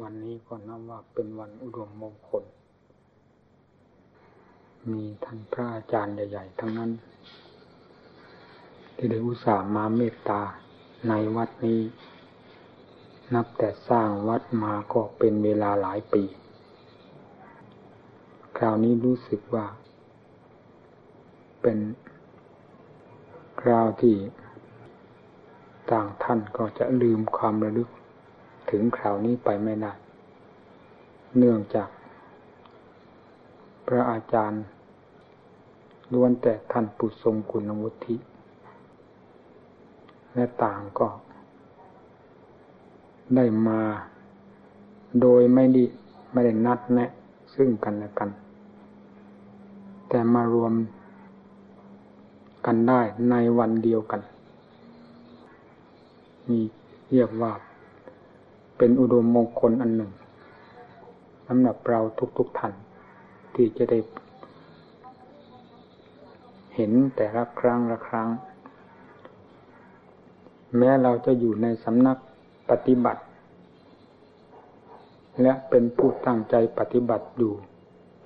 วันนี้ก็นับว่าเป็นวันอุดมมงคล มีท่านพระอาจารย์ใหญ่ ๆ ทั้งนั้น ที่ได้อุตส่าห์มาเมตตาในวัดนี้ นับแต่สร้างวัดมาก็เป็นเวลาหลายปี คราวนี้รู้สึกว่า เป็นคราวที่ต่างท่านก็จะลืมความระลึก ถึงคราวนี้ไปไม่ได้ เนื่องจาก พระอาจารย์ล้วนแต่ท่านปุทรงคุณวุฒิ และต่างก็ ได้มาโดยไม่ได้ไม่ได้นัดแนะ ซึ่งกันและกัน แต่มารวมกันได้ในวันเดียวกัน มีเรียกว่า เป็นอุดมมงคลอันหนึ่งสำหรับเราทุกๆท่านที่จะได้ เห็นแต่ละครั้งละครั้ง แม้เราจะอยู่ในสำนักปฏิบัติ และเป็นผู้ตั้งใจปฏิบัติอยู่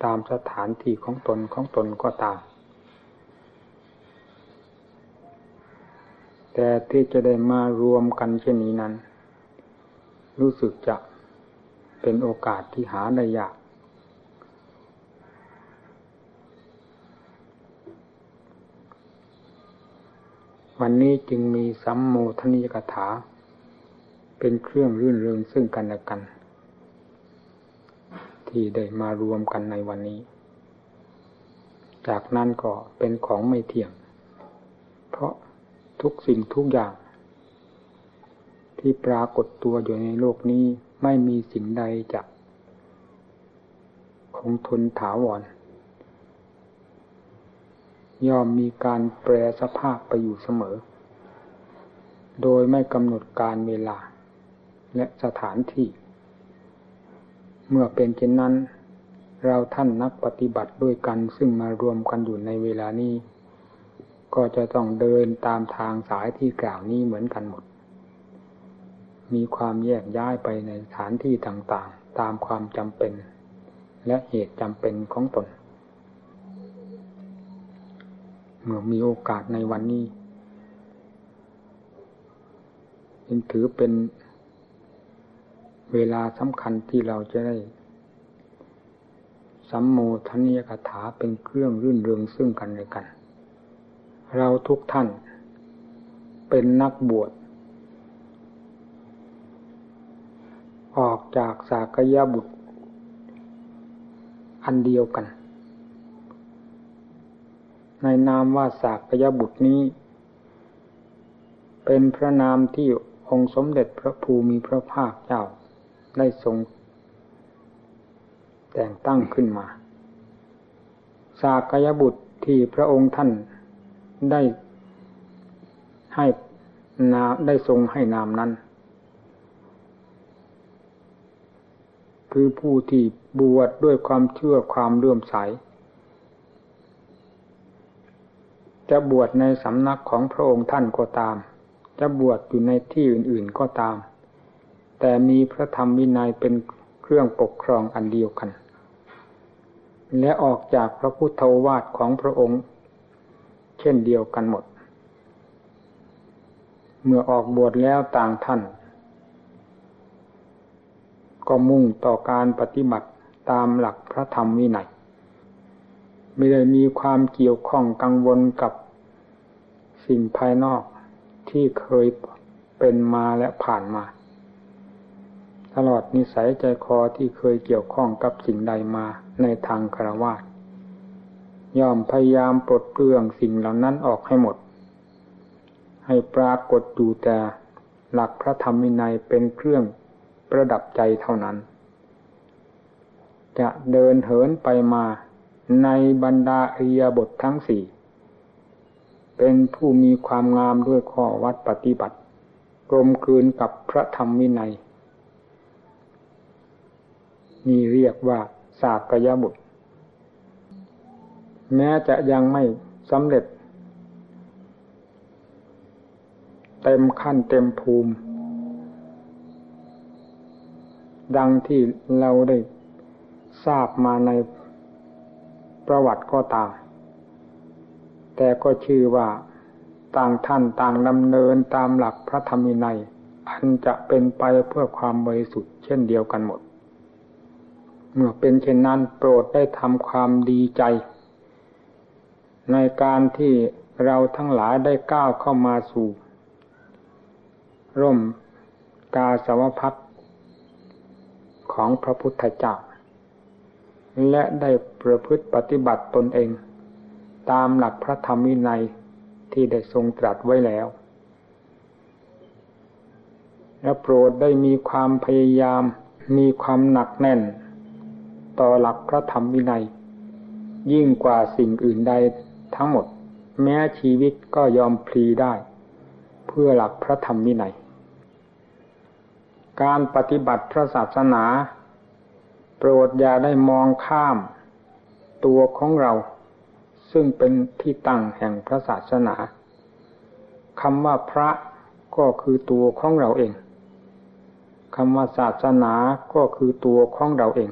ตามสถานที่ของตนของตนก็ตาม แต่ที่จะได้มารวมกันเช่นนี้นั้น รู้สึกจะเป็นโอกาสที่หาได้ยาก วันนี้จึงมีสัมโมทนิยกถา เป็นเครื่องรื่นเริงซึ่งกันและกัน ที่ได้มารวมกันในวันนี้ จากนั้นก็เป็นของไม่เที่ยง เพราะทุกสิ่งทุกอย่าง ที่ปรากฏตัวอยู่ในโลกนี้ไม่มีสิ่งใดจะคงทนถาวร ย่อมมีการแปรสภาพไปอยู่เสมอ โดยไม่กำหนดการเวลา และสถานที่ เมื่อเป็นเช่นนั้น เราท่านนักปฏิบัติด้วยกันซึ่งมารวมกันอยู่ในเวลานี้ ก็จะต้องเดินตามทางสายที่กล่าวนี้เหมือนกันหมด มีความแยกย้ายไปในสถานที่ต่างๆ ตามความจำเป็น และเหตุจำเป็นของตน เมื่อมีโอกาสในวันนี้ยังถือเป็นเวลาสำคัญที่เราจะได้สัมโมทนียคถาเป็นเครื่องรื่นเริงซึ่งกันและกัน เราทุกท่านเป็นนักบวช ออกจากสากยบุตร อันเดียวกัน ในนามว่าสากยบุตรนี้ เป็นพระนามที่องค์สมเด็จพระภูมิพระภาคเจ้าได้ทรง แต่งตั้งขึ้นมา สากยบุตรที่พระองค์ท่านได้ให้นาได้ทรงให้นามนั้น คือผู้ที่บวชดด้วยความเชื่อความเลื่อมใส จะบวชในสำนักของพระองค์ท่านก็ตาม จะบวชอยู่ในที่อื่นๆก็ตาม แต่มีพระธรรมวินัยเป็นเครื่องปกครองอันเดียวกัน และออกจากพระพุทธวาทของพระองค์ เช่นเดียวกันหมด เมื่อออกบวชแล้วต่างท่าน ก็มุ่งต่อการปฏิบัติตามหลักพระธรรมวินัยไม่ได้มีความเกี่ยวข้องกังวลกับสิ่งภายนอกที่เคยเป็นมาและผ่านมา ตลอดนิสัยใจคอที่เคยเกี่ยวข้องกับสิ่งใดมาในทางคารวะย่อมพยายามปลดเปลื้องสิ่งเหล่านั้นออกให้หมด ให้ปรากฏอยู่แต่หลักพระธรรมวินัยเป็นเครื่อง ประดับใจเท่านั้น จะเดินเหินไปมาในบรรดาอริยบททั้งสี่ เป็นผู้มีความงามด้วยข้อวัดปฏิบัติกลมกลืนกับพระธรรมวินัยนี่เรียกว่าสากยบุตร แม้จะยังไม่สำเร็จ เต็มขั้นเต็มภูมิ ดังที่เราได้ทราบมาในประวัติก็ตาม แต่ก็ชื่อว่าต่างท่านต่างดำเนินตามหลักพระธรรมินัย อันจะเป็นไปเพื่อความบริสุทธิ์เช่นเดียวกันหมด เมื่อเป็นเช่นนั้นโปรดได้ทำความดีใจ ในการที่เราทั้งหลายได้ก้าวเข้ามาสู่ ร่มกาสาวพัด ของพระพุทธเจ้า และได้ประพฤติปฏิบัติตนเอง ตามหลักพระธรรมวินัยที่ได้ทรงตรัสไว้แล้ว และโปรดได้มีความพยายาม มีความหนักแน่น ต่อหลักพระธรรมวินัย ยิ่งกว่าสิ่งอื่นใดทั้งหมด แม้ชีวิตก็ยอมพลีได้ เพื่อหลักพระธรรมวินัย การปฏิบัติพระศาสนา โปรดอย่าได้มองข้ามตัวของเรา ซึ่งเป็นที่ตั้งแห่งพระศาสนาคำว่าพระก็คือตัวของเราเองคำว่าศาสนาก็คือตัวของเราเอง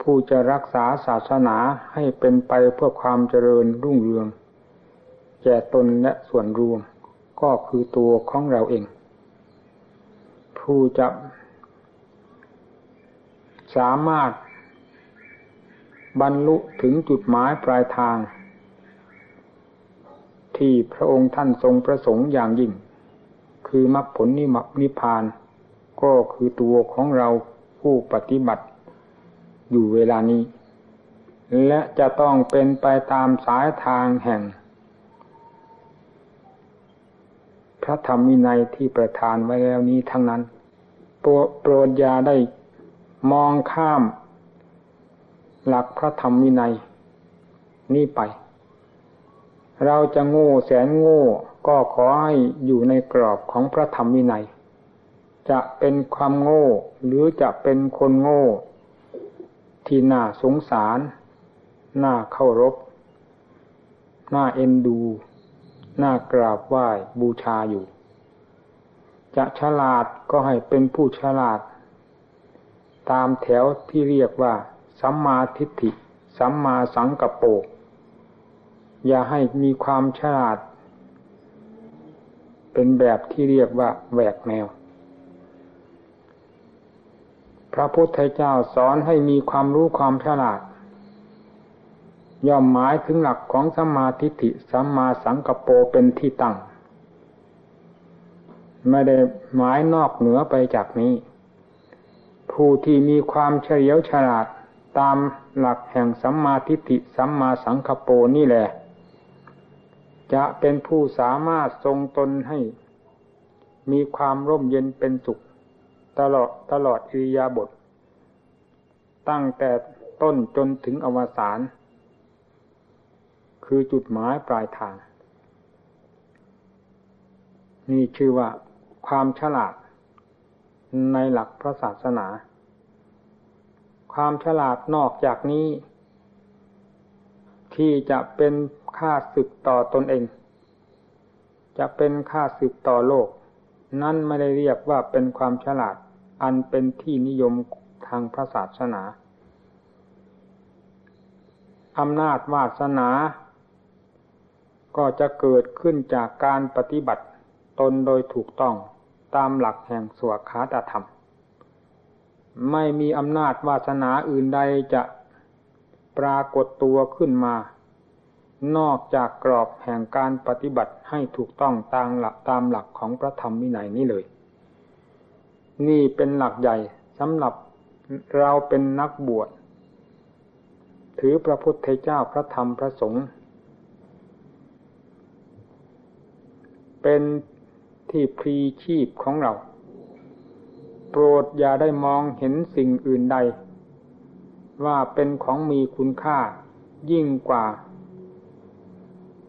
ผู้จะรักษาศาสนาให้เป็นไปเพื่อความเจริญรุ่งเรืองแก่ตนและส่วนรวมก็คือตัวของเราเอง ผู้จะสามารถบรรลุถึงจุดหมายปลายทาง ที่พระองค์ท่านทรงประสงค์อย่างยิ่ง คือมรรคผลนิมนิพาน ก็คือตัวของเราผู้ปฏิบัติอยู่เวลานี้ และจะต้องเป็นไปตามสายทางแห่ง พระธรรมวินัยที่ประทานไว้แล้วนี้ทั้งนั้น โปรดยาได้มองข้าม หลักพระธรรมวินัย นี่ไป เราจะโง่แสนโง่ก็ขอให้อยู่ในกรอบของพระธรรมวินัย จะเป็นความโง่หรือจะเป็นคนโง่ ที่น่าสงสาร น่าเคารพ น่าเอ็นดู น่ากราบไหว้บูชาอยู่ จะฉลาดก็ให้เป็นผู้ฉลาด ตามแถวที่เรียกว่า สัมมาทิฏฐิ สัมมาสังกปรอย่าให้มีความฉลาด เป็นแบบที่เรียกว่าแหวกแนว พระพุทธเจ้าสอนให้มีความรู้ความฉลาด ย่อมหมายถึงหลักของสัมมาทิฏฐิสัมมาสังกปรเป็นที่ตั้ง ไม่ได้หมายนอกเหนือไปจากนี้ ผู้ที่มีความเฉลียวฉลาดตามหลักแห่งสัมมาทิฏฐิสัมมาสังคโปนี่แหละ จะเป็นผู้สามารถทรงตนให้ มีความร่มเย็นเป็นสุข ตลอดตลอดอิยาบถตั้งแต่ต้นจนถึงอวสาน คือจุดหมายปลายทาง นี่ชื่อว่าความฉลาดในหลักพระศาสนา ความฉลาดนอกจากนี้ ที่จะเป็นค่าศึกต่อตนเอง จะเป็นค่าศึกต่อโลก นั่นไม่ได้เรียกว่าเป็นความฉลาดอันเป็นที่นิยมทางพระศาสนาอำนาจวาสนา ก็จะเกิดขึ้นจากการปฏิบัติตนโดยถูกต้องตามหลักแห่งสวขาตธรรม ไม่มีอำนาจวาสนาอื่นใดจะปรากฏตัวขึ้นมา นอกจากกรอบแห่งการปฏิบัติให้ถูกต้องตามหลักตามหลักของพระธรรมวินัยนี้เลย นี่เป็นหลักใหญ่สำหรับเราเป็นนักบวช ถือพระพุทธเจ้าพระธรรมพระสงฆ์ เป็นที่พรีชีพของเรา โปรดอย่าได้มองเห็นสิ่งอื่นใด ว่าเป็นของมีคุณค่ายิ่งกว่า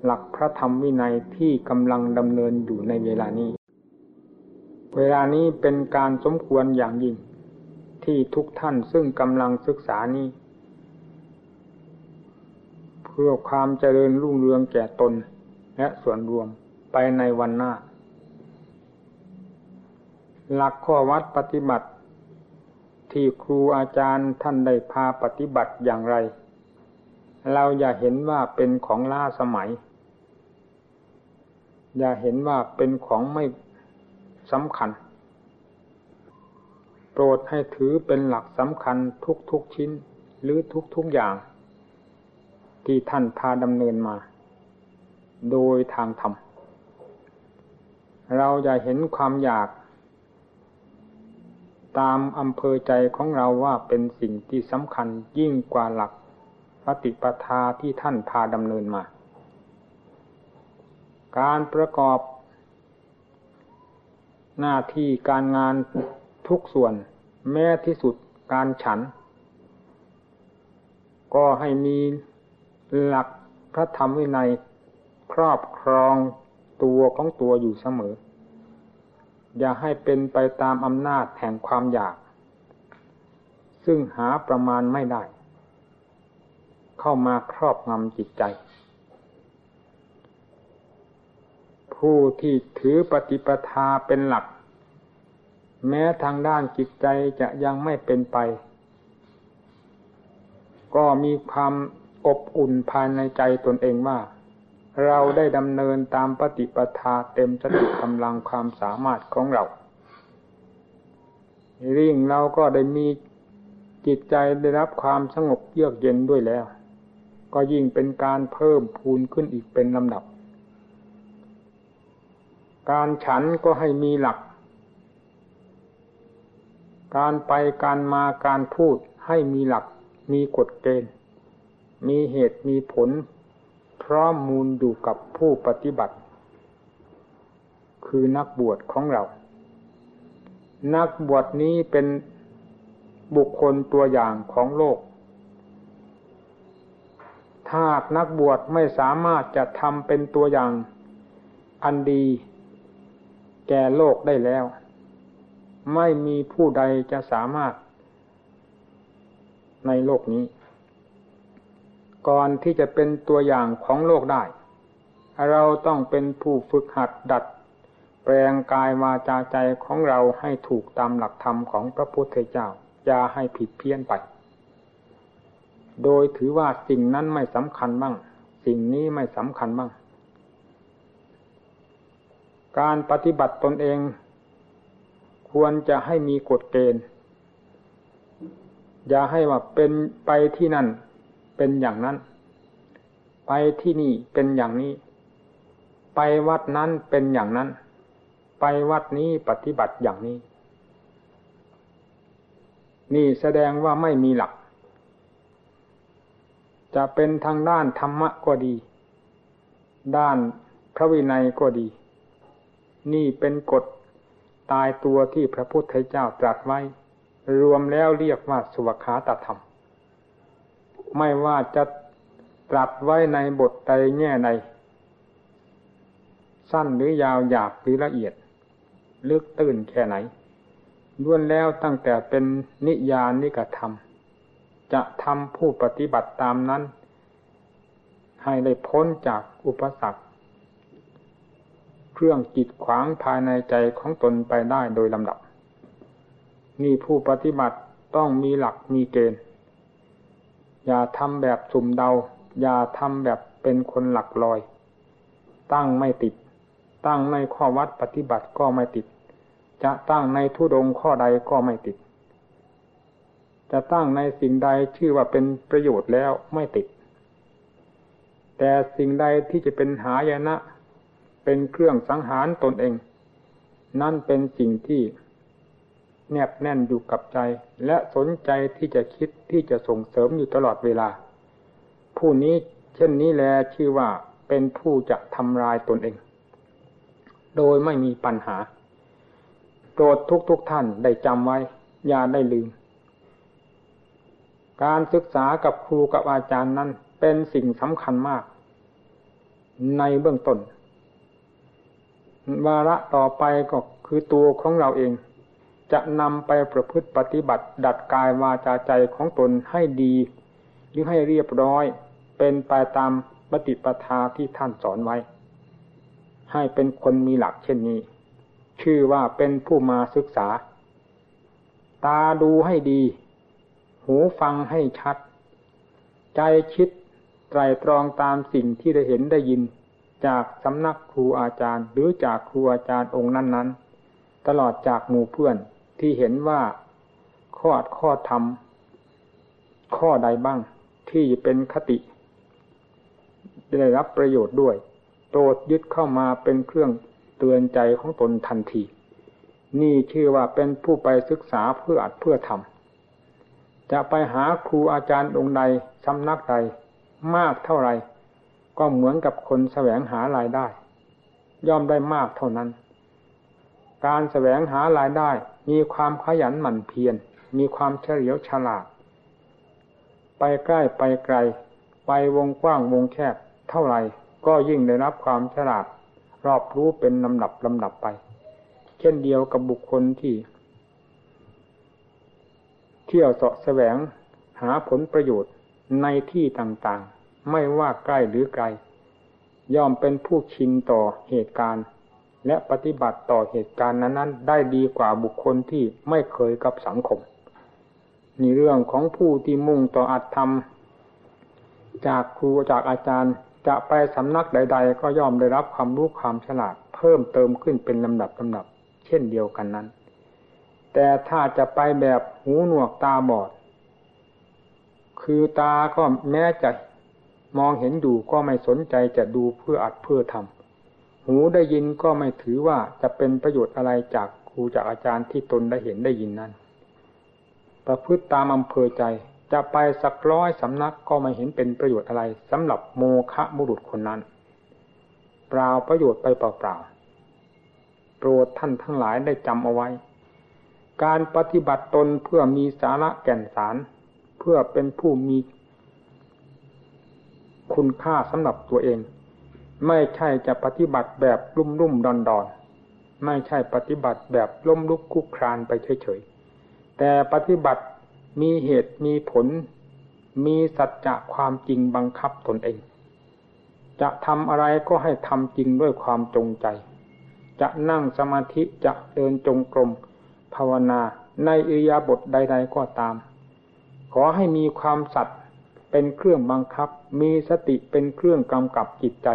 หลักพระธรรมวินัยที่กำลังดำเนินอยู่ในเวลานี้ เวลานี้เป็นการสมควรอย่างยิ่ง ที่ทุกท่านซึ่งกำลังศึกษานี้ เพื่อความเจริญรุ่งเรืองแก่ตนและส่วนรวม ไปในวันหน้า หลักข้อวัดปฏิบัติ ที่ครูอาจารย์ท่านได้พาปฏิบัติอย่างไร เราอย่าเห็นว่าเป็นของล้าสมัย อย่าเห็นว่าเป็นของไม่สำคัญ โปรดให้ถือเป็นหลักสำคัญทุกๆชิ้นหรือทุกๆอย่าง ที่ท่านพาดำเนินมา โดยทางธรรม เราอย่าเห็นความอยาก ตามอำเภอใจของเราว่าเป็นสิ่งที่สำคัญยิ่งกว่าหลักปฏิปทาที่ท่านพาดำเนินมา การประกอบ หน้าที่การงานทุกส่วน แม้ที่สุดการฉัน ก็ให้มีหลักพระธรรมวินัยครอบครอง ตัวของตัวอยู่เสมอ อย่าให้เป็นไปตามอำนาจแห่งความอยาก ซึ่งหาประมาณไม่ได้ เข้ามาครอบงำจิตใจ ผู้ที่ถือปฏิปทาเป็นหลัก แม้ทางด้านจิตใจจะยังไม่เป็นไป ก็มีความอบอุ่นภายในใจตนเองว่า เราได้ดำเนินตามปฏิปทาเต็มสติกำลังความสามารถของเราริ่งเราก็ได้มีจิตใจได้รับความสงบเยือกเย็นด้วยแล้ว ก็ยิ่งเป็นการเพิ่มพูนขึ้นอีกเป็นลำดับ การฉันก็ให้มีหลัก การไปการมาการพูดให้มีหลัก มีกฎเกณฑ์ มีเหตุมีผล พร้อมมูลอยู่กับผู้ปฏิบัติ คือนักบวชของเรา นักบวชนี้เป็นบุคคลตัวอย่างของโลก ถ้านักบวชไม่สามารถจะทำเป็นตัวอย่างอันดี แก่โลกได้แล้ว ไม่มีผู้ใดจะสามารถในโลกนี้ ก่อนที่จะเป็นตัวอย่างของโลกได้ เราต้องเป็นผู้ฝึกหัดดัด แปลงกายวาจาใจของเราให้ถูกตามหลักธรรมของพระพุทธเจ้าอย่าให้ผิดเพี้ยนไป โดยถือว่าสิ่งนั้นไม่สำคัญบ้าง สิ่งนี้ไม่สำคัญบ้าง การปฏิบัติตนเอง ควรจะให้มีกฎเกณฑ์ อย่าให้ว่าเป็นไปที่นั่น เป็นอย่างนั้น ไปที่นี่เป็นอย่างนี้ ไปวัดนั้นเป็นอย่างนั้น ไปวัดนี้ปฏิบัติอย่างนี้ นี่แสดงว่าไม่มีหลัก จะเป็นทางด้านธรรมะก็ดี ด้านพระวินัยก็ดี นี่เป็นกฎตายตัวที่พระพุทธเจ้าตรัสไว้ รวมแล้วเรียกว่าสุวขาตธรรม ไม่ว่าจะตรัสไว้ในบทใดแง่ใดสั้นหรือยาวหยาบหรือละเอียด ลึกตื้นแค่ไหนล้วนแล้วตั้งแต่เป็นนิยานิกธรรม จะทำผู้ปฏิบัติตามนั้น ให้ได้พ้นจากอุปสรรค เครื่องจิตขวางภายในใจของตนไปได้โดยลำดับ นี่ผู้ปฏิบัติต้องมีหลักมีเกณฑ์ อย่าทำแบบสุ่มเดา อย่าทำแบบเป็นคนหลักลอย ตั้งไม่ติด ตั้งในข้อวัดปฏิบัติก็ไม่ติด จะตั้งในทุดงข้อใดก็ไม่ติด จะตั้งในสิ่งใดชื่อว่าเป็นประโยชน์แล้วไม่ติด แต่สิ่งใดที่จะเป็นหายนะ เป็นเครื่องสังหารตนเอง นั่นเป็นสิ่งที่ แนบแน่นอยู่กับใจ และสนใจที่จะคิดที่จะส่งเสริมอยู่ตลอดเวลา ผู้นี้เช่นนี้แลชื่อว่าเป็นผู้จะทำลายตนเอง โดยไม่มีปัญหาโปรดทุกทุกท่านได้จำไว้ อย่าได้ลืม การศึกษากับครูกับอาจารย์นั้น เป็นสิ่งสำคัญมาก ในเบื้องต้นวาระต่อไปก็คือตัวของเราเอง จะนำไปประพฤติปฏิบัติ ดัดกายวาจาใจของตนให้ดี หรือให้เรียบร้อย เป็นไปตามปฏิปทาที่ท่านสอนไว้ ให้เป็นคนมีหลักเช่นนี้ ชื่อว่าเป็นผู้มาศึกษา ตาดูให้ดี หูฟังให้ชัด ใจคิดไตรตรองตามสิ่งที่ได้เห็นได้ยินจากสำนักครูอาจารย์ หรือจากครูอาจารย์องค์นั้น ๆ ตลอดจากหมู่เพื่อน ที่เห็นว่าข้ออัดข้อทำข้อใดบ้าง ที่เป็นคติ ได้รับประโยชน์ด้วยโปรดยึดเข้ามาเป็นเครื่องเตือนใจของตนทันที นี่ชื่อว่าเป็นผู้ไปศึกษาเพื่ออัดเพื่อทำจะไปหาครูอาจารย์องค์ใดสำนักใดมากเท่าไรก็เหมือนกับคนแสวงหารายได้ ย่อมได้มากเท่านั้น การแสวงหารายได้ มีความขยันหมั่นเพียร มีความเฉลียวฉลาด ไปใกล้ไปไกล ไปวงกว้างวงแคบ เท่าไรก็ยิ่งได้รับความฉลาด รอบรู้เป็นลำดับลำดับไป เช่นเดียวกับบุคคลที่ เที่ยวเสาะแสวงหาผลประโยชน์ในที่ต่างๆ ไม่ว่าใกล้หรือไกล ย่อมเป็นผู้ชินต่อเหตุการณ์ และปฏิบัติต่อเหตุการณ์นั้น ๆ ได้ดีกว่าบุคคลที่ไม่เคยกับสังคมนี่เรื่องของผู้ที่มุ่งต่ออัตธรรม จากครูจากอาจารย์จะไปสำนักใด ๆ ก็ย่อมได้รับความรู้ความฉลาด เพิ่มเติมขึ้นเป็นลำดับลำดับ เช่นเดียวกันนั้น แต่ถ้าจะไปแบบหูหนวกตาบอด คือตาก็แม้จะมองเห็นอยู่ก็ไม่สนใจจะดูเพื่ออัดเพื่อทำ หูได้ยินก็ไม่ถือว่าจะเป็นประโยชน์อะไรจากครูจากอาจารย์ที่ตนได้เห็นได้ยินนั้น ประพฤติตามอำเภอใจจะไปสักร้อยสำนักก็ไม่เห็นเป็นประโยชน์อะไรสำหรับโมคะมุรุษคนนั้น เปล่าประโยชน์ไปเปล่าๆโปรดท่านทั้งหลายได้จำเอาไว้ การปฏิบัติตนเพื่อมีสาระแก่นสาร เพื่อเป็นผู้มีคุณค่าสำหรับตัวเอง ไม่ใช่จะปฏิบัติแบบรุ่มรุ่มดอนดอนไม่ใช่ปฏิบัติแบบล้มลุกคุกครานไปเฉยๆ แต่ปฏิบัติมีเหตุมีผล มีสัจจะความจริงบังคับตนเอง จะทำอะไรก็ให้ทำจริงด้วยความจงใจ จะนั่งสมาธิจะเดินจงกรมภาวนาในอิริยาบถใด ๆ ก็ตาม ขอให้มีความสัตย์เป็นเครื่องบังคับ มีสติเป็นเครื่องกำกับจิตใจ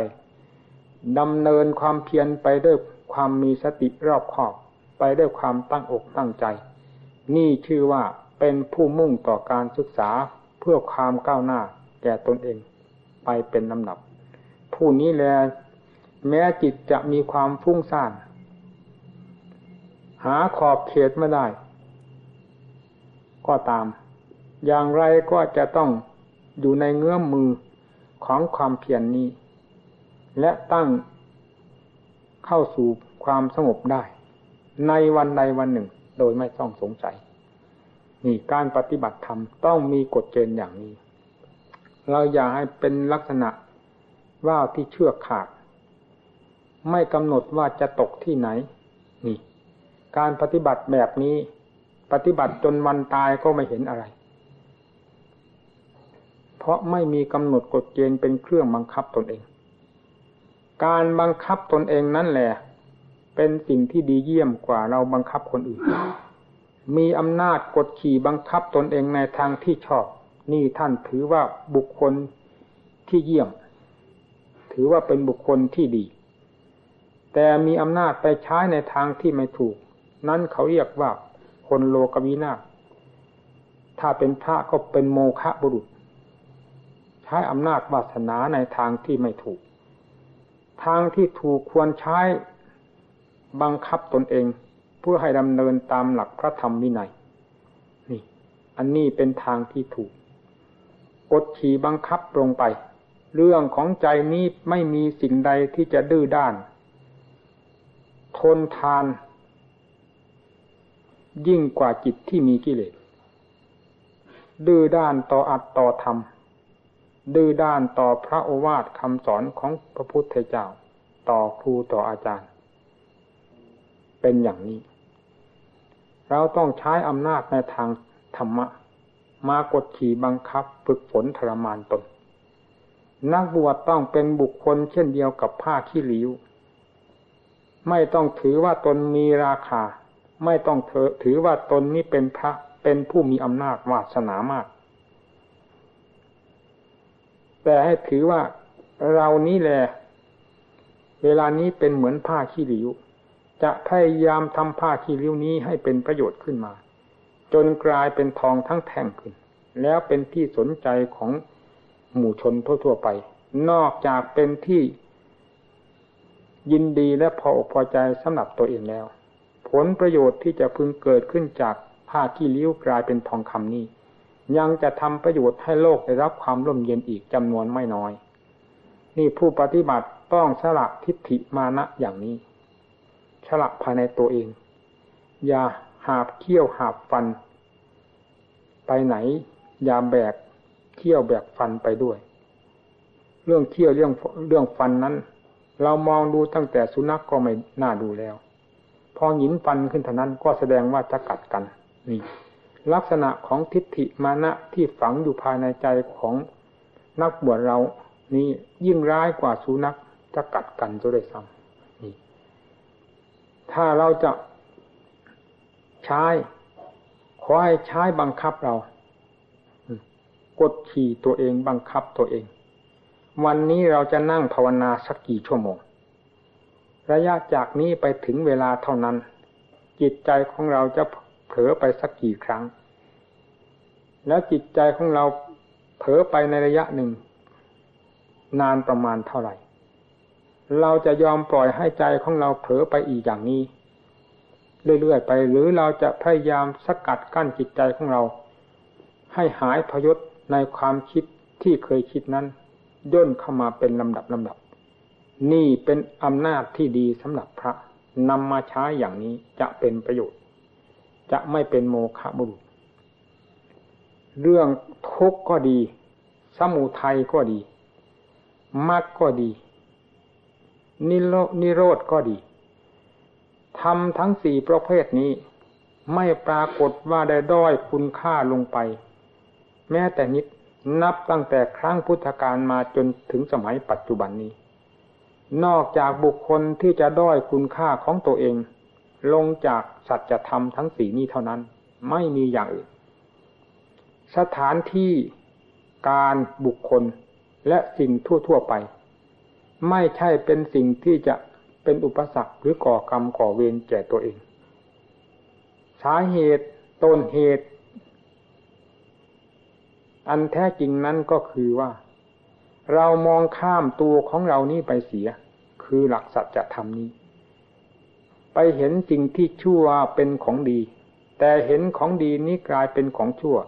ดำเนินความเพียรไปด้วยความมีสติรอบคอบ ไปด้วยความตั้งอกตั้งใจ นี่ชื่อว่าเป็นผู้มุ่งต่อการศึกษาเพื่อความก้าวหน้าแก่ตนเอง ไปเป็นลำดับ ผู้นี้แล แม้จิตจะมีความฟุ้งซ่าน หาขอบเขตไม่ได้ ก็ตาม อย่างไรก็จะต้องอยู่ในเงื้อมมือของความเพียรนนี้ และตั้งเข้าสู่ความสงบได้ ในวันใดวันหนึ่งโดยไม่ต้องสงสัยนี่การปฏิบัติธรรมต้องมีกฎเกณฑ์อย่างนี้ เราอย่าให้เป็นลักษณะว่าวที่เชื่อขาด ไม่กำหนดว่าจะตกที่ไหน นี่ การปฏิบัติแบบนี้ ปฏิบัติจนวันตายก็ไม่เห็นอะไร เพราะไม่มีกำหนดกฎเกณฑ์เป็นเครื่องบังคับตนเอง การบังคับตนเองนั่นแหละ เป็นสิ่งที่ดีเยี่ยมกว่าเราบังคับคนอื่น มีอำนาจกดขี่บังคับตนเองในทางที่ชอบ นี่ท่านถือว่าบุคคลที่เยี่ยม ถือว่าเป็นบุคคลที่ดี แต่มีอำนาจไปใช้ในทางที่ไม่ถูก นั้นเขาเรียกว่าคนโลกวินาถ้าเป็นพระก็เป็นโมฆะบุรุษ ใช้อำนาจวาสนาในทางที่ไม่ถูก ทางที่ถูกควรใช้บังคับตนเอง เพื่อให้ดำเนินตามหลักพระธรรมวินัยนี่ อันนี้เป็นทางที่ถูก กดขี่บังคับลงไป เรื่องของใจนี้ไม่มีสิ่งใดที่จะดื้อด้าน ทนทาน ยิ่งกว่าจิตที่มีกิเลสดื้อด้านต่ออัตต่อธรรม ดื้อด้านต่อพระโอวาทคำสอนของพระพุทธเจ้า ต่อครูต่ออาจารย์ เป็นอย่างนี้ เราต้องใช้อำนาจในทางธรรมะ มากดขี่บังคับฝึกฝนทรมานตน นักบวชต้องเป็นบุคคลเช่นเดียวกับผ้าขี้ริ้ว ไม่ต้องถือว่าตนมีราคา ไม่ต้องถือว่าตนนี้เป็นพระเป็นผู้มีอำนาจวาสนามาก แต่ให้ถือว่าเรานี้แหละเวลานี้เป็นเหมือนผ้าขี้ริ้ว จะพยายามทำผ้าขี้ริ้วนี้ให้เป็นประโยชน์ขึ้นมา จนกลายเป็นทองทั้งแท่งขึ้น แล้วเป็นที่สนใจของหมู่ชนทั่วๆไป นอกจากเป็นที่ยินดีและพออกพอใจสำหรับตัวเองแล้ว ผลประโยชน์ที่จะพึงเกิดขึ้นจากผ้าขี้ริ้วกลายเป็นทองคำนี้ ยังจะทำประโยชน์ให้โลกได้รับความร่มเย็นอีกจำนวนไม่น้อย นี่ผู้ปฏิบัติต้องสละทิฏฐิมานะอย่างนี้สละภายในตัวเอง อย่าหาบเขี้ยวหาบฟัน ไปไหน อย่าแบกเขี้ยวแบกฟันไปด้วย เรื่องเขี้ยวเรื่องเรื่องฟันนั้น เรามองดูตั้งแต่สุนัขกก็ไม่น่าดูแล้ว พอหินฟันขึ้นเท่านั้นก็แสดงว่าจะกัดกันนี่ ลักษณะของทิฏฐิมานะที่ฝังอยู่ภายในใจของนักบวชเรานี่ยิ่งร้ายกว่าสุนัขจะกัดกันจะได้ซ้ำนี่ถ้าเราจะใช้ขอให้ใช้บังคับเรากดขี่ตัวเองบังคับตัวเอง วันนี้เราจะนั่งภาวนาสักกี่ชั่วโมง ระยะจากนี้ไปถึงเวลาเท่านั้น จิตใจของเราจะ เผลอไปสักกี่ครั้ง แล้วจิตใจของเราเผลอไปในระยะหนึ่ง นานประมาณเท่าไหร่ เราจะยอมปล่อยให้ใจของเราเผลอไปอีกอย่างนี้ เรื่อยๆไป หรือเราจะพยายามสกัดกั้นจิตใจของเรา ให้หายพยศในความคิดที่เคยคิดนั้น ย่นเข้ามาเป็นลำดับลำดับ นี่เป็นอำนาจที่ดีสำหรับพระนำมาใช้อย่างนี้จะเป็นประโยชน์ จะไม่เป็นโมฆะบุรุษ เรื่องทุกข์ก็ดี สมุทัยก็ดีมรรคก็ดี นิโรนิโรธก็ดีทำทั้งสี่ประเภทนี้ ไม่ปรากฏว่าได้ด้อยคุณค่าลงไป แม้แต่นิดนับตั้งแต่ครั้งพุทธกาลมาจนถึงสมัยปัจจุบันนี้ นอกจากบุคคลที่จะด้อยคุณค่าของตัวเอง ลงจากสัจธรรมทั้งสี่นี้เท่านั้น ไม่มีอย่างอื่น สถานที่การบุคคลและสิ่งทั่ว ๆ ไป ไม่ใช่เป็นสิ่งที่จะเป็นอุปสรรคหรือก่อกรรมก่อเวรแก่ตัวเอง สาเหตุต้นเหตุ อันแท้จริงนั้นก็คือว่า เรามองข้ามตัวของเรานี้ไปเสีย คือหลักสัจธรรมนี้ ไปเห็นสิ่งที่ชั่วเป็นของดี แต่เห็นของดีนี้กลายเป็นของชั่ว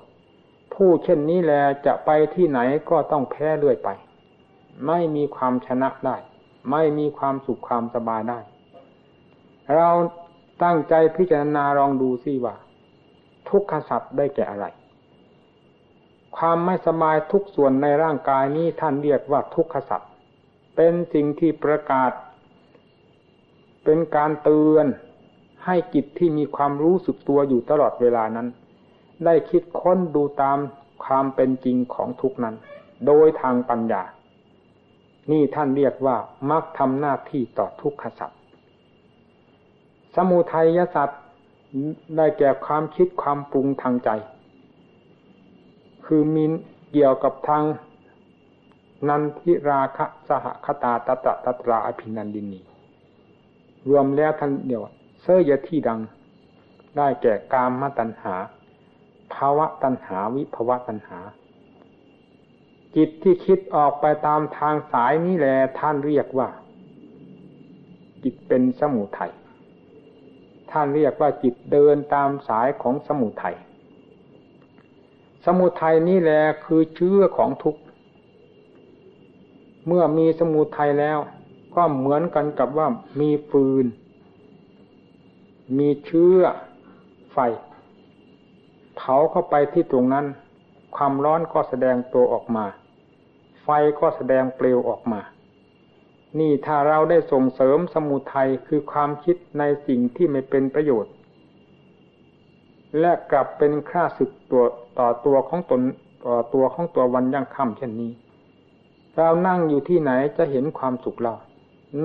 ผู้เช่นนี้แลจะไปที่ไหนก็ต้องแพ้เรื่อยไป ไม่มีความชนะได้ ไม่มีความสุขความสบายได้ เราตั้งใจพิจารณาลองดูสิว่า ทุกขสัตว์ได้แก่อะไร ความไม่สบายทุกส่วนในร่างกายนี้ท่านเรียกว่าทุกขสัตว์เป็นสิ่งที่ประกาศ เป็นการเตือนให้จิตที่มีความรู้สึกตัวอยู่ตลอดเวลานั้น ได้คิดค้นดูตามความเป็นจริงของทุกนั้น โดยทางปัญญา นี่ท่านเรียกว่ามักทำหน้าที่ต่อทุกขสัตว์สมุทัยสัตว์ได้แก่ความคิดความปรุงทางใจ คือมีเกี่ยวกับทางนันทิราคะสหคตาตตะตตราอภินันดินี รวมแล้วท่านเดียวเสยที่ดัง ได้แก่กามมตัญหา ภาวะตัญหาวิภาวะตัญหา จิตที่คิดออกไปตามทางสายนี้แหละท่านเรียกว่า จิตเป็นสมุทยัยท่านเรียกว่าจิตเดินตามสายของสมุทยัยสมุทัยนี่แหละคือเชื้อของทุกข์ เมื่อมีสมุทัยแล้ว ก็เหมือนกันกับว่ามีฟืน มีเชื้อไฟ เผาเข้าไปที่ตรงนั้น ความร้อนก็แสดงตัวออกมา ไฟก็แสดงเปลวออกมา นี่ถ้าเราได้ส่งเสริมสมุทัยคือความคิดในสิ่งที่ไม่เป็นประโยชน์ และกลับเป็นค่าศึกตัวต่อตัวของตนต่อตัวของตัววันยั่งค่ำเช่นนี้เรานั่งอยู่ที่ไหนจะเห็นความสุขเรา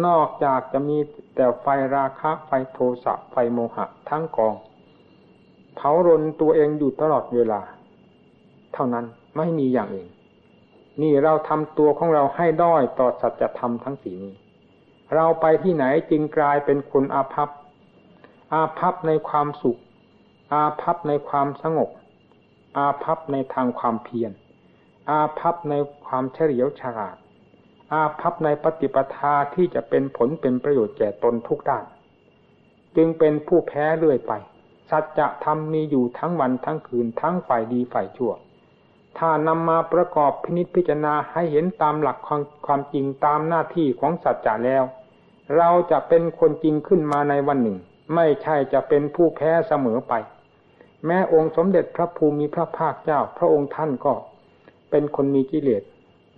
นอกจากจะมีแต่ไฟราคะไฟโทสะไฟโมหะทั้งกอง เผารนตัวเองอยู่ตลอดเวลา เท่านั้นไม่มีอย่างอื่น นี่เราทำตัวของเราให้ด้อยต่อสัจธรรมทั้งสี่นี้ เราไปที่ไหนจึงกลายเป็นคนอาภัพ อาภัพในความสุข อาภัพในความสงบ อาภัพในทางความเพียร อาภัพในความเฉลียวฉลาด อาภัพในปฏิปทาที่จะเป็นผลเป็นประโยชน์แก่ตนทุกด้าน จึงเป็นผู้แพ้เรื่อยไป สัจธรรมมีอยู่ทั้งวันทั้งคืนทั้งฝ่ายดีฝ่ายชั่ว ถ้านำมาประกอบพินิจพิจารณาให้เห็นตามหลักความความจริงตามหน้าที่ของสัจจะแล้ว เราจะเป็นคนจริงขึ้นมาในวันหนึ่ง ไม่ใช่จะเป็นผู้แพ้เสมอไป แม้องค์สมเด็จพระภูมิพระภาคเจ้า พระองค์ท่านก็เป็นคนมีกิเลส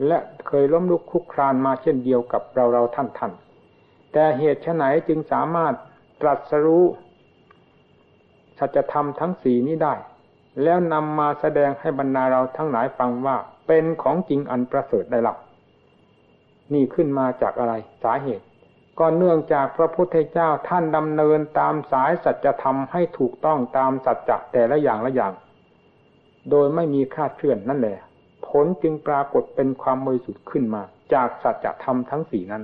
และเคยล้มลุกคุกครานมาเช่นเดียวกับเราเราท่านท่านแต่เหตุไหนจึงสามารถตรัสรู้สัจธรรมทั้งสี่นี้ได้ แล้วนำมาแสดงให้บรรดาเราทั้งหลายฟังว่าเป็นของจริงอันประเสริฐได้หลับนี่ขึ้นมาจากอะไรสาเหตุ ก็เนื่องจากพระพุทธเจ้าท่านดำเนินตามสายสัจธรรมให้ถูกต้องตามสัจจะแต่ละอย่างละอย่าง โดยไม่มีคาดเคลื่อนนั่นแหละ ลจึงปรากฏเป็นความบริสุทธิ์ขึ้นมา จากสัจธรรมทั้งสี่นั้น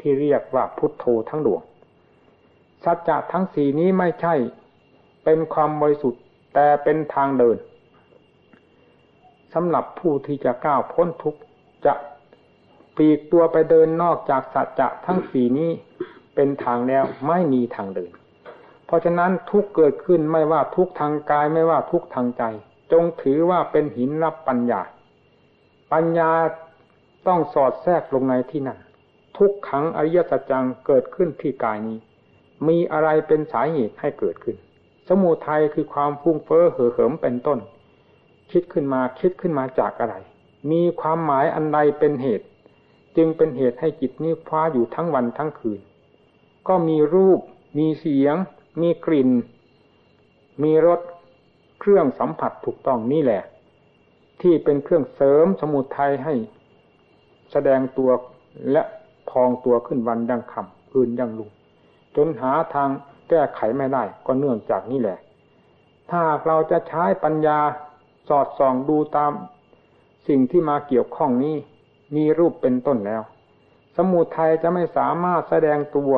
ที่เรียกว่าพุทโธทั้งดวง สัจจะทั้งสี่นี้ไม่ใช่ เป็นความบริสุทธิ์แต่เป็นทางเดินสำหรับผู้ที่จะก้าวพ้นทุกข์จะปีกตัวไปเดินนอกจากสัจจะทั้งสี่นี้เป็นทางแล้วไม่มีทางเดิน เพราะฉะนั้นทุกเกิดขึ้นไม่ว่าทุกทางกายไม่ว่าทุกทางใจ จงถือว่าเป็นหินรับปัญญา ปัญญาต้องสอดแทรกลงในที่นั้นทุกขังอริยสัจจังเกิดขึ้นที่กายนี้ มีอะไรเป็นสาเหตุให้เกิดขึ้น สมุทัยคือความฟุ้งเฟ้อเห่อเหิมเป็นต้น คิดขึ้นมาคิดขึ้นมาจากอะไร มีความหมายอันใดเป็นเหตุ จึงเป็นเหตุให้จิตนี้คว้าอยู่ทั้งวันทั้งคืน ก็มีรูป มีเสียง มีกลิ่น มีรสเครื่องสัมผัสถูกต้องนี่แหละ ที่เป็นเครื่องเสริมสมุทัยให้แสดงตัวและพองตัวขึ้นวันดังคำคืนดังลุงจนหาทางแก้ไขไม่ได้ก็เนื่องจากนี่แหละ ถ้าเราจะใช้ปัญญาสอดส่องดูตามสิ่งที่มาเกี่ยวข้องนี้มีรูปเป็นต้นแล้ว สมุทัยจะไม่สามารถแสดงตัว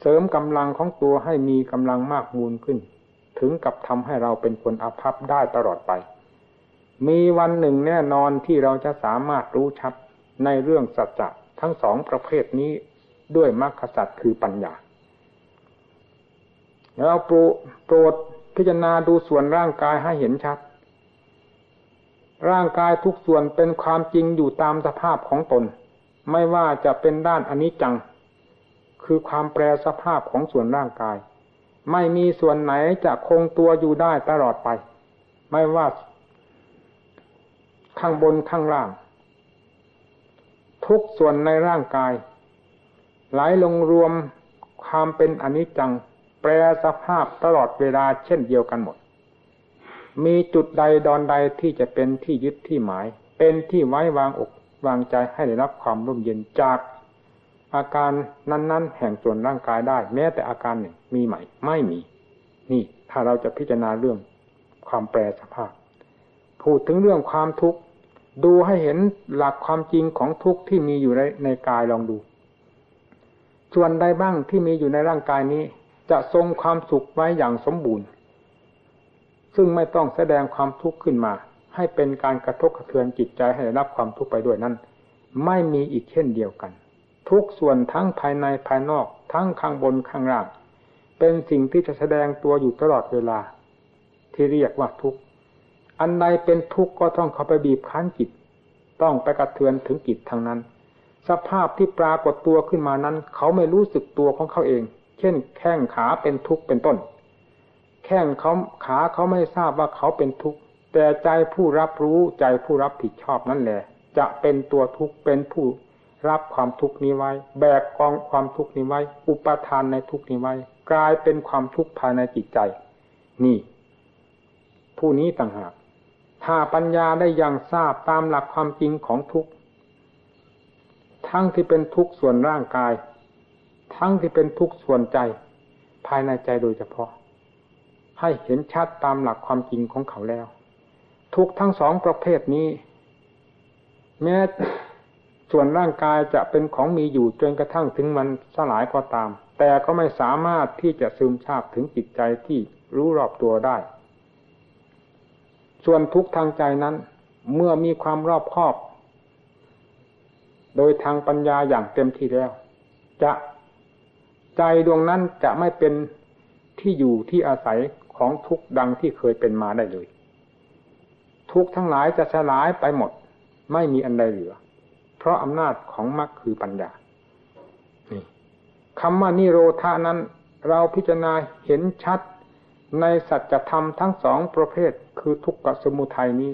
เสริมกำลังของตัวให้มีกำลังมากมูลขึ้น ถึงกับทำให้เราเป็นคนอภัพได้ตลอดไป มีวันหนึ่งแน่นอนที่เราจะสามารถรู้ชัดในเรื่องสัจจะทั้งสองประเภทนี้ด้วยมรรคสัจคือปัญญาแล้วโปรดพิจารณาดูส่วนร่างกายให้เห็นชัด ร่างกายทุกส่วนเป็นความจริงอยู่ตามสภาพของตน ไม่ว่าจะเป็นด้านอนิจจัง คือความแปรสภาพของส่วนร่างกาย ไม่มีส่วนไหนจะคงตัวอยู่ได้ตลอดไป ไม่ว่า ข้างบนข้างล่าง ทุกส่วนในร่างกาย ไหลลงรวมความเป็นอนิจจัง แปรสภาพตลอดเวลาเช่นเดียวกันหมด มีจุดใดดอนใดที่จะเป็นที่ยึดที่หมาย เป็นที่ไว้วางอกวางใจให้ได้รับความร่มเย็นจากอาการนั้น ๆ แห่งส่วนร่างกายได้ แม้แต่อาการหนึ่งมีไหมไม่มี นี่ถ้าเราจะพิจารณาเรื่องความแปรสภาพ พูดถึงเรื่องความทุกข์ ดูให้เห็นหลักความจริงของทุกข์ที่มีอยู่ในในกายลองดู ส่วนใดบ้างที่มีอยู่ในร่างกายนี้ จะทรงความสุขไว้อย่างสมบูรณ์ ซึ่งไม่ต้องแสดงความทุกข์ขึ้นมา ให้เป็นการกระทบกระเทือนจิตใจให้รับความทุกข์ไปด้วยนั้น ไม่มีอีกเช่นเดียวกัน ทุกส่วนทั้งภายในภายนอก ทั้งข้างบนข้างล่าง เป็นสิ่งที่จะแสดงตัวอยู่ตลอดเวลา ที่เรียกว่าทุกข์ อันใดเป็นทุกข์ก็ต้องเข้าไปบีบคั้นจิต ต้องไปกระเทือนถึงจิตทางนั้น สภาพที่ปรากฏตัวขึ้นมานั้น เขาไม่รู้สึกตัวของเขาเอง เช่น แข้งขาเป็นทุกข์เป็นต้น แข้งเขาขาเขาไม่ทราบว่าเขาเป็นทุกข์ แต่ใจผู้รับรู้ใจผู้รับผิดชอบนั่นแหละ จะเป็นตัวทุกข์เป็นผู้รับความทุกข์นี้ไว้ แบกกองความทุกข์นี้ไว้ อุปทานในทุกข์นี้ไว้ กลายเป็นความทุกข์ภายในจิตใจ นี่ ผู้นี้ต่างหาก ถ้าปัญญาได้อยังทราบตามหลักความจริงของทุกข์ทั้งที่เป็นทุกข์ส่วนร่างกาย ทั้งที่เป็นทุกส่วนใจ ภายในใจโดยเฉพาะ ให้เห็นชัดตามหลักความจริงของเขาแล้ว ทุกทั้งสองประเภทนี้ แม้ส่วนร่างกายจะเป็นของมีอยู่จนกระทั่งถึงมันสลายก็ตาม แต่ก็ไม่สามารถที่จะซึมซาบถึงจิตใจที่รู้รอบตัวได้ ส่วนทุกทางใจนั้น เมื่อมีความรอบคอบ โดยทางปัญญาอย่างเต็มที่แล้ว จะใจดวงนั้นจะไม่เป็นที่อยู่ที่อาศัยของทุกดังที่เคยเป็นมาได้เลย ทุกทั้งหลายจะสลายไปหมด ไม่มีอันใดเหลือ เพราะอำนาจของมรรคคือปัญญาคำว่านิโรธานั้น เราพิจารณาเห็นชัด ในสัจธรรมทั้งสองประเภทคือทุกขสมุทัยนี้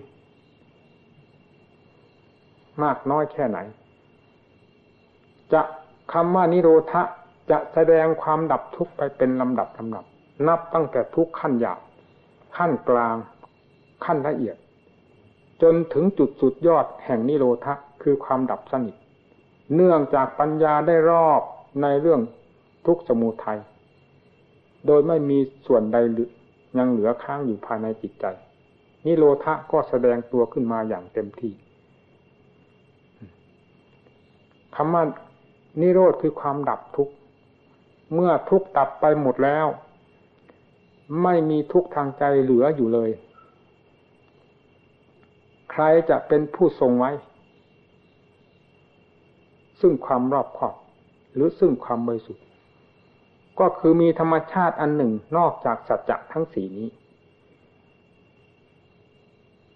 มากน้อยแค่ไหน จะคำว่านิโรธะจะแสดงความดับทุกข์ไปเป็นลำดับลำดับ นับตั้งแต่ทุกขั้นหยาบขั้นกลาง ขั้นละเอียด จนถึงจุดสุดยอดแห่งนิโรธะคือความดับสนิท เนื่องจากปัญญาได้รอบในเรื่องทุกสมุทัย โดยไม่มีส่วนใดยังเหลือค้างอยู่ภายในจิตใจ นิโรธะก็แสดงตัวขึ้นมาอย่างเต็มที่คำว่านิโรธคือความดับทุกข์ เมื่อทุกข์ดับไปหมดแล้ว ไม่มีทุกข์ทางใจเหลืออยู่เลย ใครจะเป็นผู้ทรงไว้ ซึ่งความรอบขอบ หรือซึ่งความบริสุทธิ ก็คือมีธรรมชาติอันหนึ่งนอกจากสัจจะทั้งสี่นี้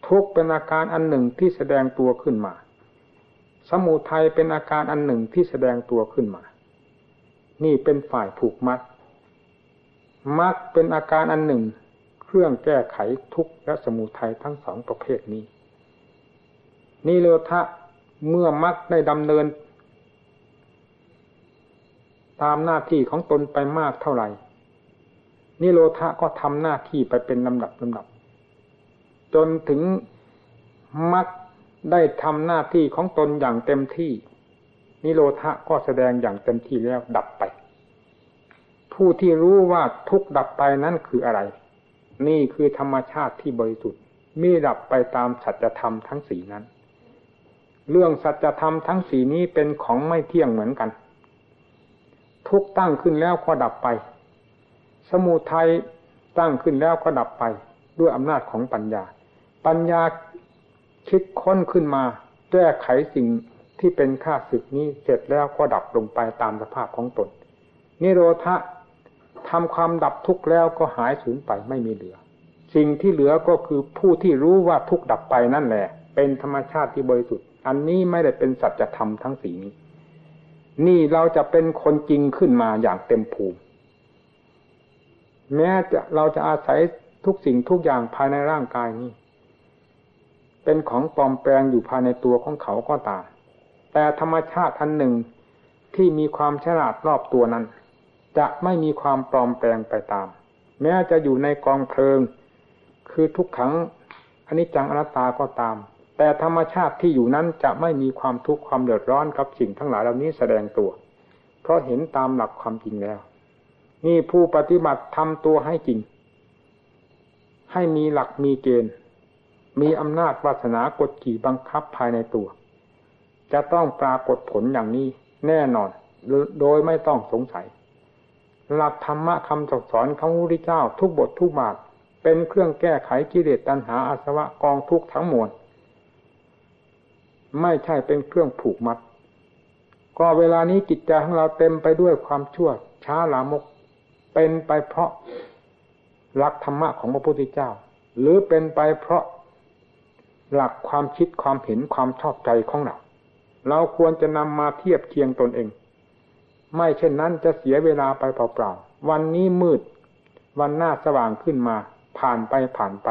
ทุกเป็นอาการอันหนึ่งที่แสดงตัวขึ้นมา สมุทัยเป็นอาการอันหนึ่งที่แสดงตัวขึ้นมา นี่เป็นฝ่ายผูกมัด มัดเป็นอาการอันหนึ่ง เครื่องแก้ไขทุกข์และสมุทัยทั้งสองประเภทนี้ นี่เลทะเมื่อมัดได้ดำเนิน ตามหน้าที่ของตนไปมากเท่าไหร่นิโรธะก็ทำหน้าที่ไปเป็นลำดับลำดับ จนถึงมักได้ทำหน้าที่ของตนอย่างเต็มที่ นิโรธะก็แสดงอย่างเต็มที่แล้วดับไป ผู้ที่รู้ว่าทุกดับไปนั้นคืออะไร นี่คือธรรมชาติที่บริสุทธิ์มีดับไปตามสัจธรรมทั้งสีนั้น เรื่องสัจธรรมทั้งสีนี้เป็นของไม่เที่ยงเหมือนกัน ทุกตั้งขึ้นแล้วก็ดับไป สมุทัยตั้งขึ้นแล้วก็ดับไป ด้วยอำนาจของปัญญา ปัญญาคิดค้นขึ้นมา แก้ไขสิ่งที่เป็นข้าศึกนี้เสร็จแล้วก็ดับลงไปตามสภาพของตน นิโรธะทำความดับทุกข์แล้วก็หายสูญไปไม่มีเหลือ สิ่งที่เหลือก็คือผู้ที่รู้ว่าทุกข์ดับไปนั่นแหละ เป็นธรรมชาติที่บริสุทธิ์ อันนี้ไม่ได้เป็นสัจธรรมทั้งสี่นี้ นี่เราจะเป็นคนจริงขึ้นมาอย่างเต็มภูมิ แม้จะเราจะอาศัยทุกสิ่งทุกอย่างภายในร่างกายนี้ เป็นของปลอมแปลงอยู่ภายในตัวของเขาก็ตามแต่ธรรมชาติอันหนึ่งที่มีความฉลาดรอบตัวนั้น จะไม่มีความปลอมแปลงไปตาม แม้จะอยู่ในกองเพลิง คือทุกขังอนิจจังอนัตตาก็ตาม แต่ธรรมชาติที่อยู่นั้นจะไม่มีความทุกข์ความเดือดร้อนกับสิ่งทั้งหลายเหล่านี้แสดงตัว เพราะเห็นตามหลักความจริงแล้ว นี่ผู้ปฏิบัติทำตัวให้จริง ให้มีหลักมีเกณฑ์ มีอำนาจวาสนากดขี่บังคับภายในตัว จะต้องปรากฏผลอย่างนี้แน่นอนโดยไม่ต้องสงสัย หลักธรรมะคำสอนของพระพุทธเจ้าทุกบททุกบาทเป็นเครื่องแก้ไขกิเลสตัณหาอาสวะกองทุกทั้งมวล ไม่ใช่เป็นเครื่องผูกมัด ก็เวลานี้จิตใจของเราเต็มไปด้วยความชั่ว ช้าลามก เป็นไปเพราะหลักธรรมะของพระพุทธเจ้า หรือเป็นไปเพราะหลักความคิดความเห็นความชอบใจของเรา เราควรจะนำมาเทียบเคียงตนเอง ไม่เช่นนั้นจะเสียเวลาไปเปล่าๆ วันนี้มืด วันหน้าสว่างขึ้นมา ผ่านไปผ่านไป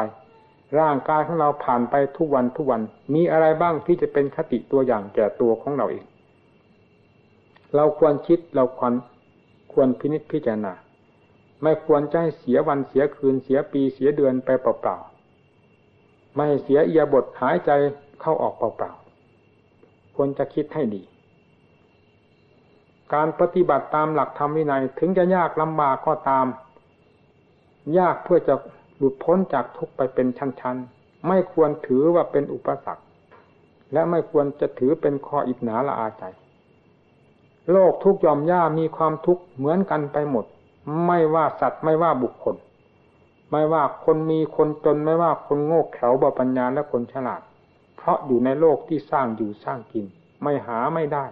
ร่างกายของเราผ่านไปทุกวันทุกวัน มีอะไรบ้างที่จะเป็นคติตัวอย่างแก่ตัวของเราเอง เราควรคิดเราควรควรพินิจพิจารณา ไม่ควรจะให้เสียวันเสียคืนเสียปีเสียเดือนไปเปล่าๆ ไม่เสียเอียบทหายใจเข้าออกเปล่าๆ ควรจะคิดให้ดี การปฏิบัติตามหลักธรรมวินัยถึงจะยากลำบากก็ตาม ยากเพื่อจะ หลุดพ้นจากทุกไปเป็นชั้นๆ ไม่ควรถือว่าเป็นอุปสรรค และไม่ควรจะถือเป็นข้ออิจฉาละอาใจ โลกทุกยอมย่ามีความทุกข์เหมือนกันไปหมด ไม่ว่าสัตว์ไม่ว่าบุคคล ไม่ว่าคนมีคนจนไม่ว่าคนโง่เขลาบปัญญาและคนฉลาด เพราะอยู่ในโลกที่สร้างอยู่สร้างกิน ไม่หาไม่ได้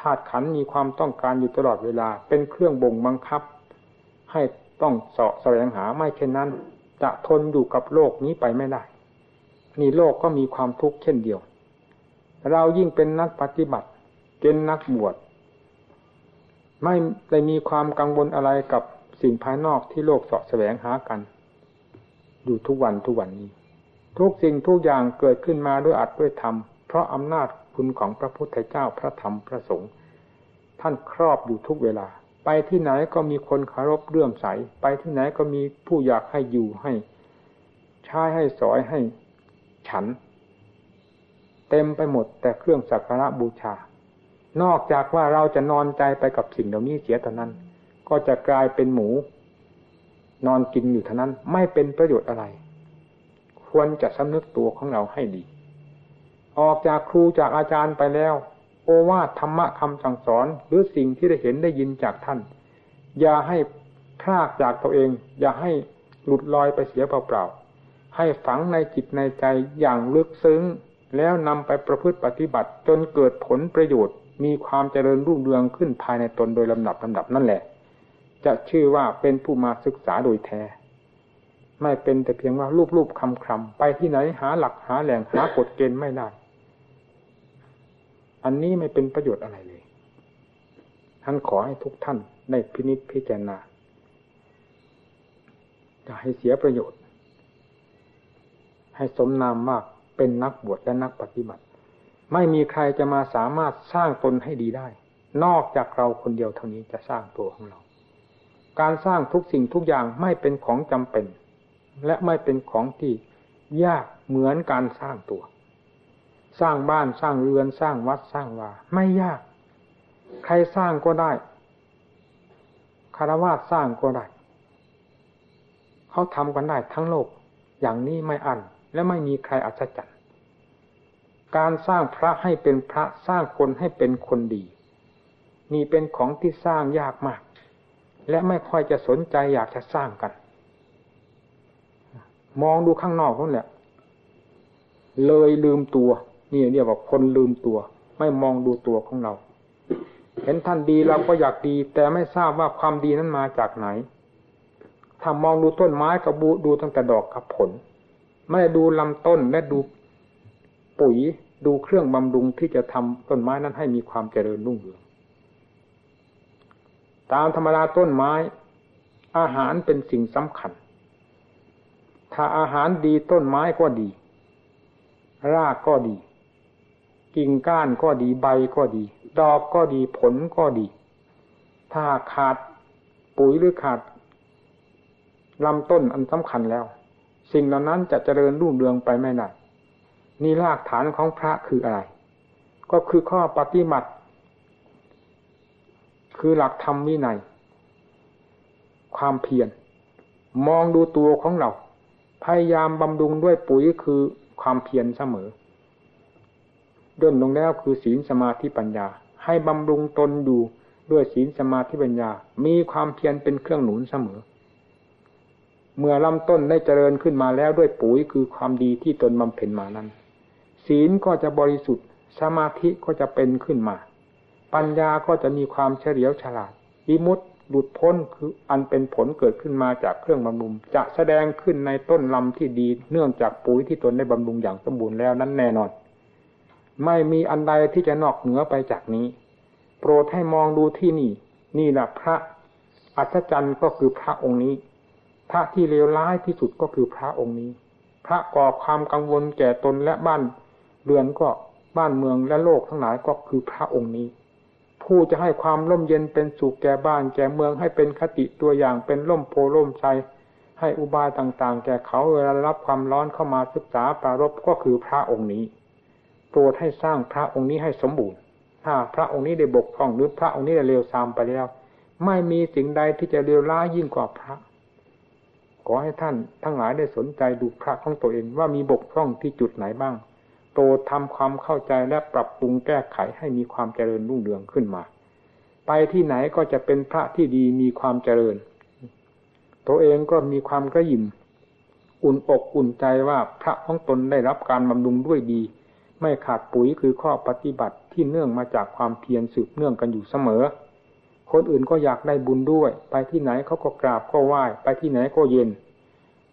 ธาตุขันมีความต้องการอยู่ตลอดเวลา เป็นเครื่องบ่งบังคับ ให้ต้องเสาะแสวงหาไม่เช่นนั้น จะทนอยู่กับโลกนี้ไปไม่ได้ นี่โลกก็มีความทุกข์เช่นเดียว เรายิ่งเป็นนักปฏิบัติ เป็นนักบวช ไม่ได้มีความกังวลอะไรกับสิ่งภายนอกที่โลกเสาะแสวงหากัน อยู่ทุกวันทุกวันนี้ ทุกสิ่งทุกอย่างเกิดขึ้นมาด้วยอัดด้วยธรรม เพราะอำนาจคุณของพระพุทธเจ้าพระธรรมพระสงฆ์ท่านครอบอยู่ทุกเวลา ไปที่ไหนก็มีคนคารพเรื่อมใส ไปที่ไหนก็มีผู้อยากให้อยู่ให้ใช้ให้สอยให้ฉัน เต็มไปหมดแต่เครื่องสักการะบูชา นอกจากว่าเราจะนอนใจไปกับสิ่งเหล่านี้เสียเท่านั้น ก็จะกลายเป็นหมู นอนกินอยู่เท่านั้นไม่เป็นประโยชน์อะไร ควรจะสำนึกตัวของเราให้ดี ออกจากครูจากอาจารย์ไปแล้ว โอวาทธรรมะคำสั่งสอนหรือสิ่งที่ได้เห็นได้ยินจากท่าน อย่าให้พลากจากตัวเอง อย่าให้หลุดลอยไปเสียเปล่าๆให้ฝังในจิตในใจอย่างลึกซึ้ง แล้วนำไปประพฤติปฏิบัติจนเกิดผลประโยชน์ มีความเจริญรุ่งเรืองขึ้นภายในตนโดยลำดับลำดับนั่นแหละ จะชื่อว่าเป็นผู้มาศึกษาโดยแท้ไม่เป็นแต่เพียงว่ารูปๆคำๆไปที่ไหนหาหลักหาแหล่งหากฎเกณฑ์ไม่ได้ อันนี้ไม่เป็นประโยชน์อะไรเลยท่านขอให้ทุกท่านได้พินิจพิจารณาจะให้เสียประโยชน์ ให้สมนามมากเป็นนักบวชและนักปฏิบัติ ไม่มีใครจะมาสามารถสร้างตนให้ดีได้ นอกจากเราคนเดียวเท่านี้จะสร้างตัวของเรา การสร้างทุกสิ่งทุกอย่างไม่เป็นของจำเป็น และไม่เป็นของที่ยากเหมือนการสร้างตัว สร้างบ้านสร้างเรือนสร้างวัดสร้างวาไม่ยาก ใครสร้างก็ได้คารวะสร้างก็ได้เขาทำกันได้ทั้งโลก อย่างนี้ไม่อันและไม่มีใครอัศจรรย์การสร้างพระให้เป็นพระสร้างคนให้เป็นคนดี นี่เป็นของที่สร้างยากมาก และไม่ค่อยจะสนใจอยากจะสร้างกัน มองดูข้างนอกนั่นแหละเลยลืมตัว นี่เรียกว่าคนลืมตัว ไม่มองดูตัวของเรา เห็นท่านดีเราก็อยากดี แต่ไม่ทราบว่าความดีนั้นมาจากไหน ถ้ามองดูต้นไม้กับบูดูตั้งแต่ดอกกับผล ไม่ดูลำต้นและดูปุ๋ยดูเครื่องบำรุงที่จะทำต้นไม้นั้นให้มีความเจริญรุ่งเรือง ตามธรรมดาต้นไม้ อาหารเป็นสิ่งสำคัญ ถ้าอาหารดีต้นไม้ก็ดี รากก็ดี กิ่งก้านก็ดีใบก็ดี ดอกก็ดีผลก็ดี ถ้าขาดปุ๋ยหรือขาดลำต้นอันสำคัญแล้ว สิ่งเหล่านั้นจะเจริญรุ่งเรืองไปไม่ได้นี่รากฐานของพระคืออะไร ก็คือข้อปฏิบัติ คือหลักธรรมวินัย ความเพียรมองดูตัวของเรา พยายามบำรุงด้วยปุ๋ยคือความเพียรเสมอ ย่นลงแล้วคือศีลสมาธิปัญญา ให้บำรุงตนอยู่ด้วยศีลสมาธิปัญญา มีความเพียรเป็นเครื่องหนุนเสมอ เมื่อลำต้นได้เจริญขึ้นมาแล้วด้วยปุ๋ยคือความดีที่ตนบำเพ็ญมานั้น ศีลก็จะบริสุทธิ์ สมาธิก็จะเป็นขึ้นมา ปัญญาก็จะมีความเฉลียวฉลาดวิมุตต์หลุดพ้นคืออันเป็นผลเกิดขึ้นมาจากเครื่องบำรุง จะแสดงขึ้นในต้นลำที่ดีเนื่องจากปุ๋ยที่ตนได้บำรุงอย่างสมบูรณ์แล้วนั้นแน่นอน ไม่มีอันใดที่จะนอกเหนือไปจากนี้ โปรดให้มองดูที่นี่ นี่แหละพระอัศจรรย์ก็คือพระองค์นี้ พระที่เลวร้ายที่สุดก็คือพระองค์นี้ พระก่อความกังวลแก่ตนและบ้านเรือนก็บ้านเมืองและโลกทั้งหลายก็คือพระองค์นี้ ผู้จะให้ความร่มเย็นเป็นสุขแก่บ้านแก่เมืองให้เป็นคติตัวอย่างเป็นร่มโพล่มใจให้อุบายต่างๆ แก่เขาเวลารับความร้อนเข้ามาศึกษาปรารบก็คือพระองค์นี้ โปรดให้สร้างพระองค์นี้ให้สมบูรณ์ ถ้าพระองค์นี้ได้บกพร่องหรือพระองค์นี้ได้เลวทรามไปแล้ว ไม่มีสิ่งใดที่จะเลวร้ายยิ่งกว่าพระ ขอให้ท่านทั้งหลายได้สนใจดูพระของตัวเองว่ามีบกพร่องที่จุดไหนบ้าง โตทำความเข้าใจและปรับปรุงแก้ไขให้มีความเจริญรุ่งเรืองขึ้นมา ไปที่ไหนก็จะเป็นพระที่ดีมีความเจริญ ตัวเองก็มีความกระยิมอุ่นอกอุ่นใจว่าพระของตนได้รับการบำรุงด้วยดี ไม่ขาดปุ๋ยคือข้อปฏิบัติที่เนื่องมาจากความเพียรสืบเนื่องกันอยู่เสมอ คนอื่นก็อยากได้บุญด้วย ไปที่ไหนเขาก็กราบก็ไหว้ ไปที่ไหนก็เย็น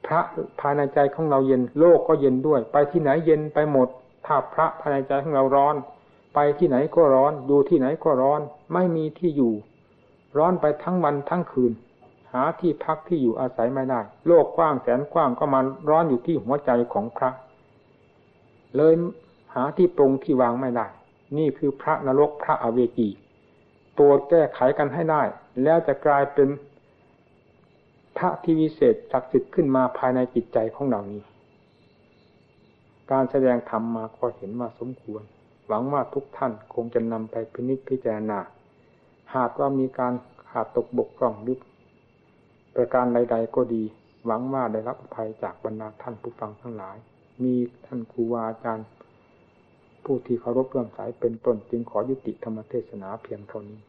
พระภายในใจของเราเย็นโลกก็เย็นด้วย ไปที่ไหนเย็นไปหมด ถ้าพระภายในใจของเราร้อน ไปที่ไหนก็ร้อนอยู่ที่ไหนก็ร้อน ไม่มีที่อยู่ ร้อนไปทั้งวันทั้งคืน หาที่พักที่อยู่อาศัยไม่ได้ โลกกว้างแสนกว้างก็มาร้อนอยู่ที่หัวใจของพระ เลย หาที่ปรงที่วางไม่ได้ นี่คือพระนรกพระอเวจีตัวแก้ไขกันให้ได้ แล้วจะกลายเป็นพระที่วิเศษศักดิ์สิทธิ์ขึ้นมาภายในจิตใจของเรานี้ การแสดงธรรมมาก็เห็นว่าสมควร หวังว่าทุกท่านคงจะนำไปพินิจพิจารณา หากว่ามีการขาดตกบกพร่องหรือประการใด ๆ ก็ดี หวังว่าได้รับอภัยจากบรรดาท่านผู้ฟังทั้งหลาย มีท่านครูวาอาจารย์ ผู้ที่เคารพเรื่อมสายเป็นต้นจึงขอยุติธรรมเทศนาเพียงเท่านี้